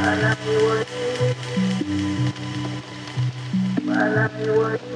While I'm away.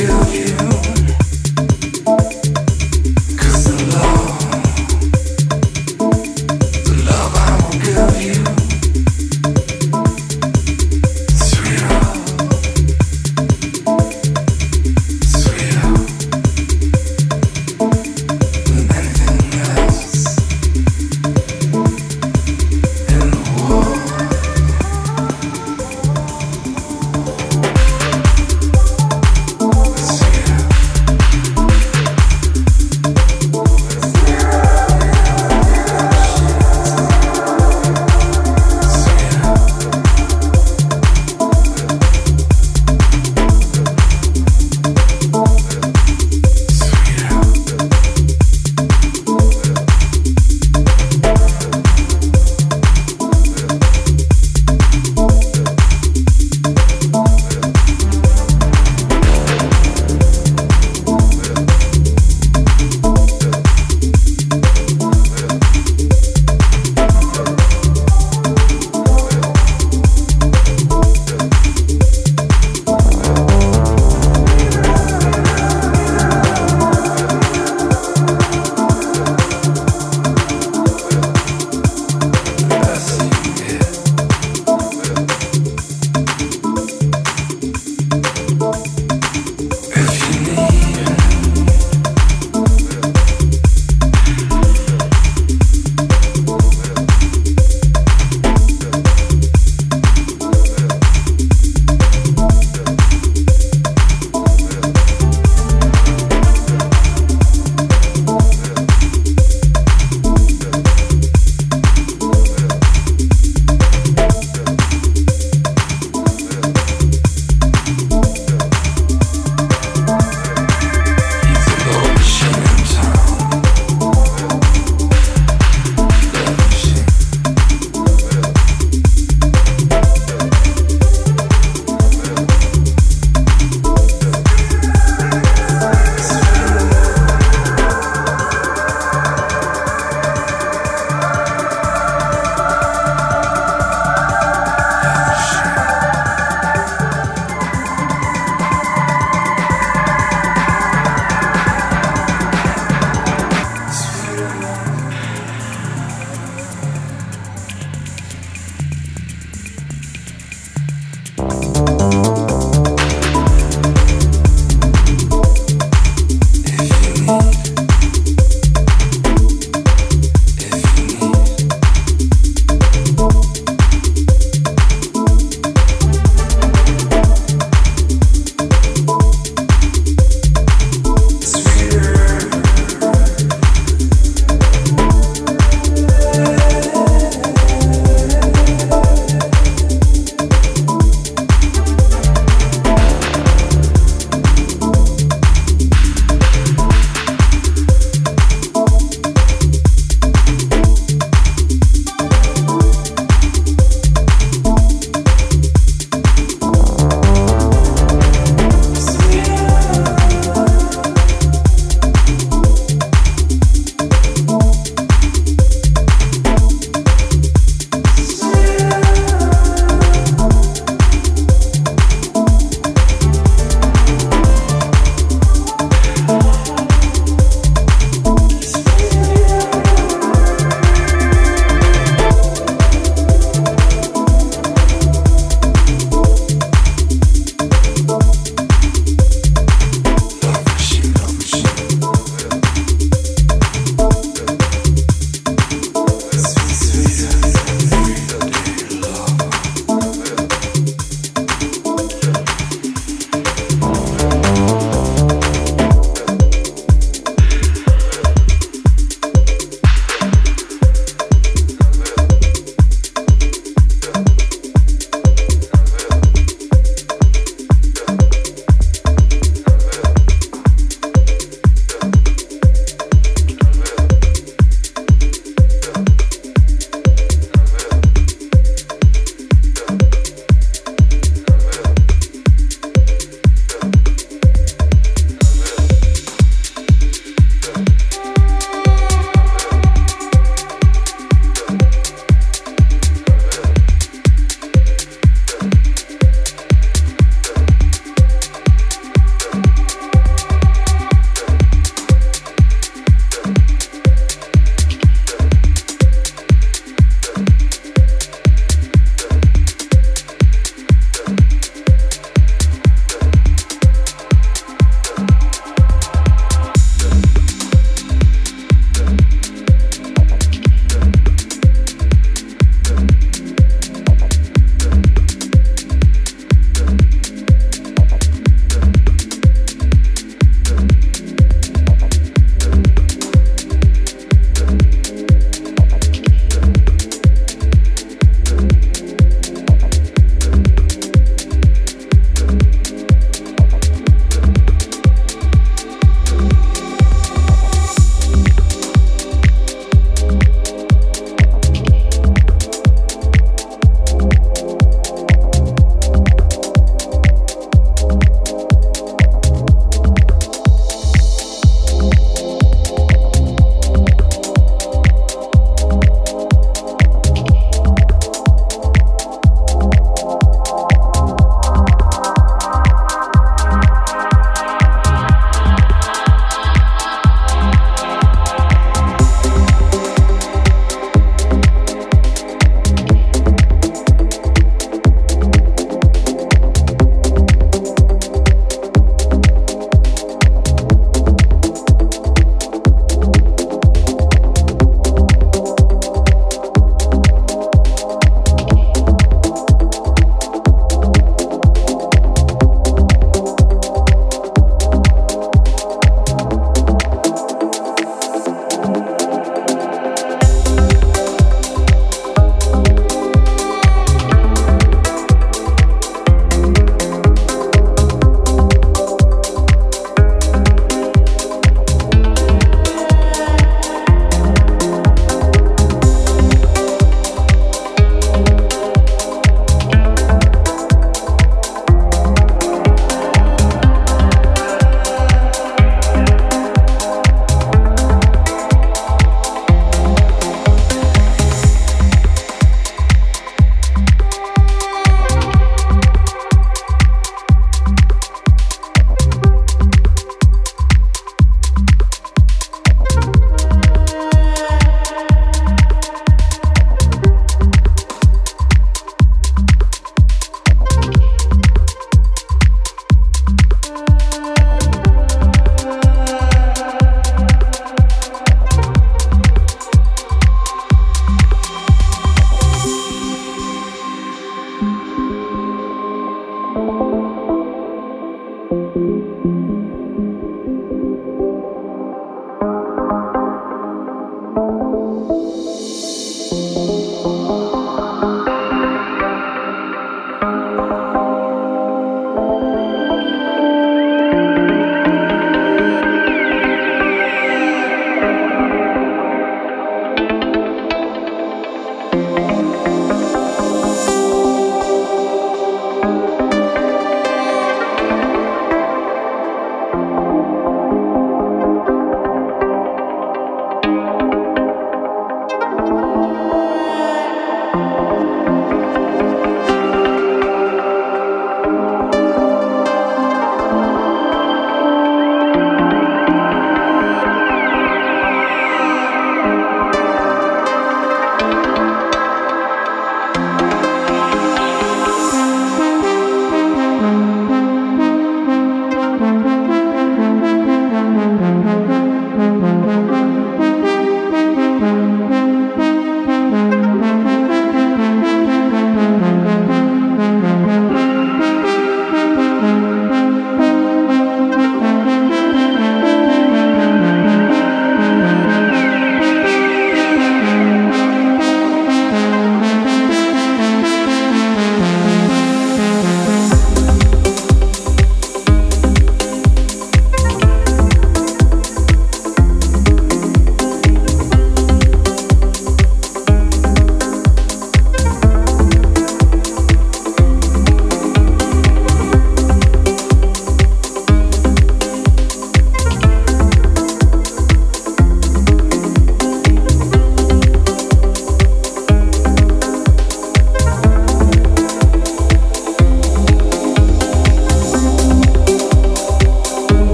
you.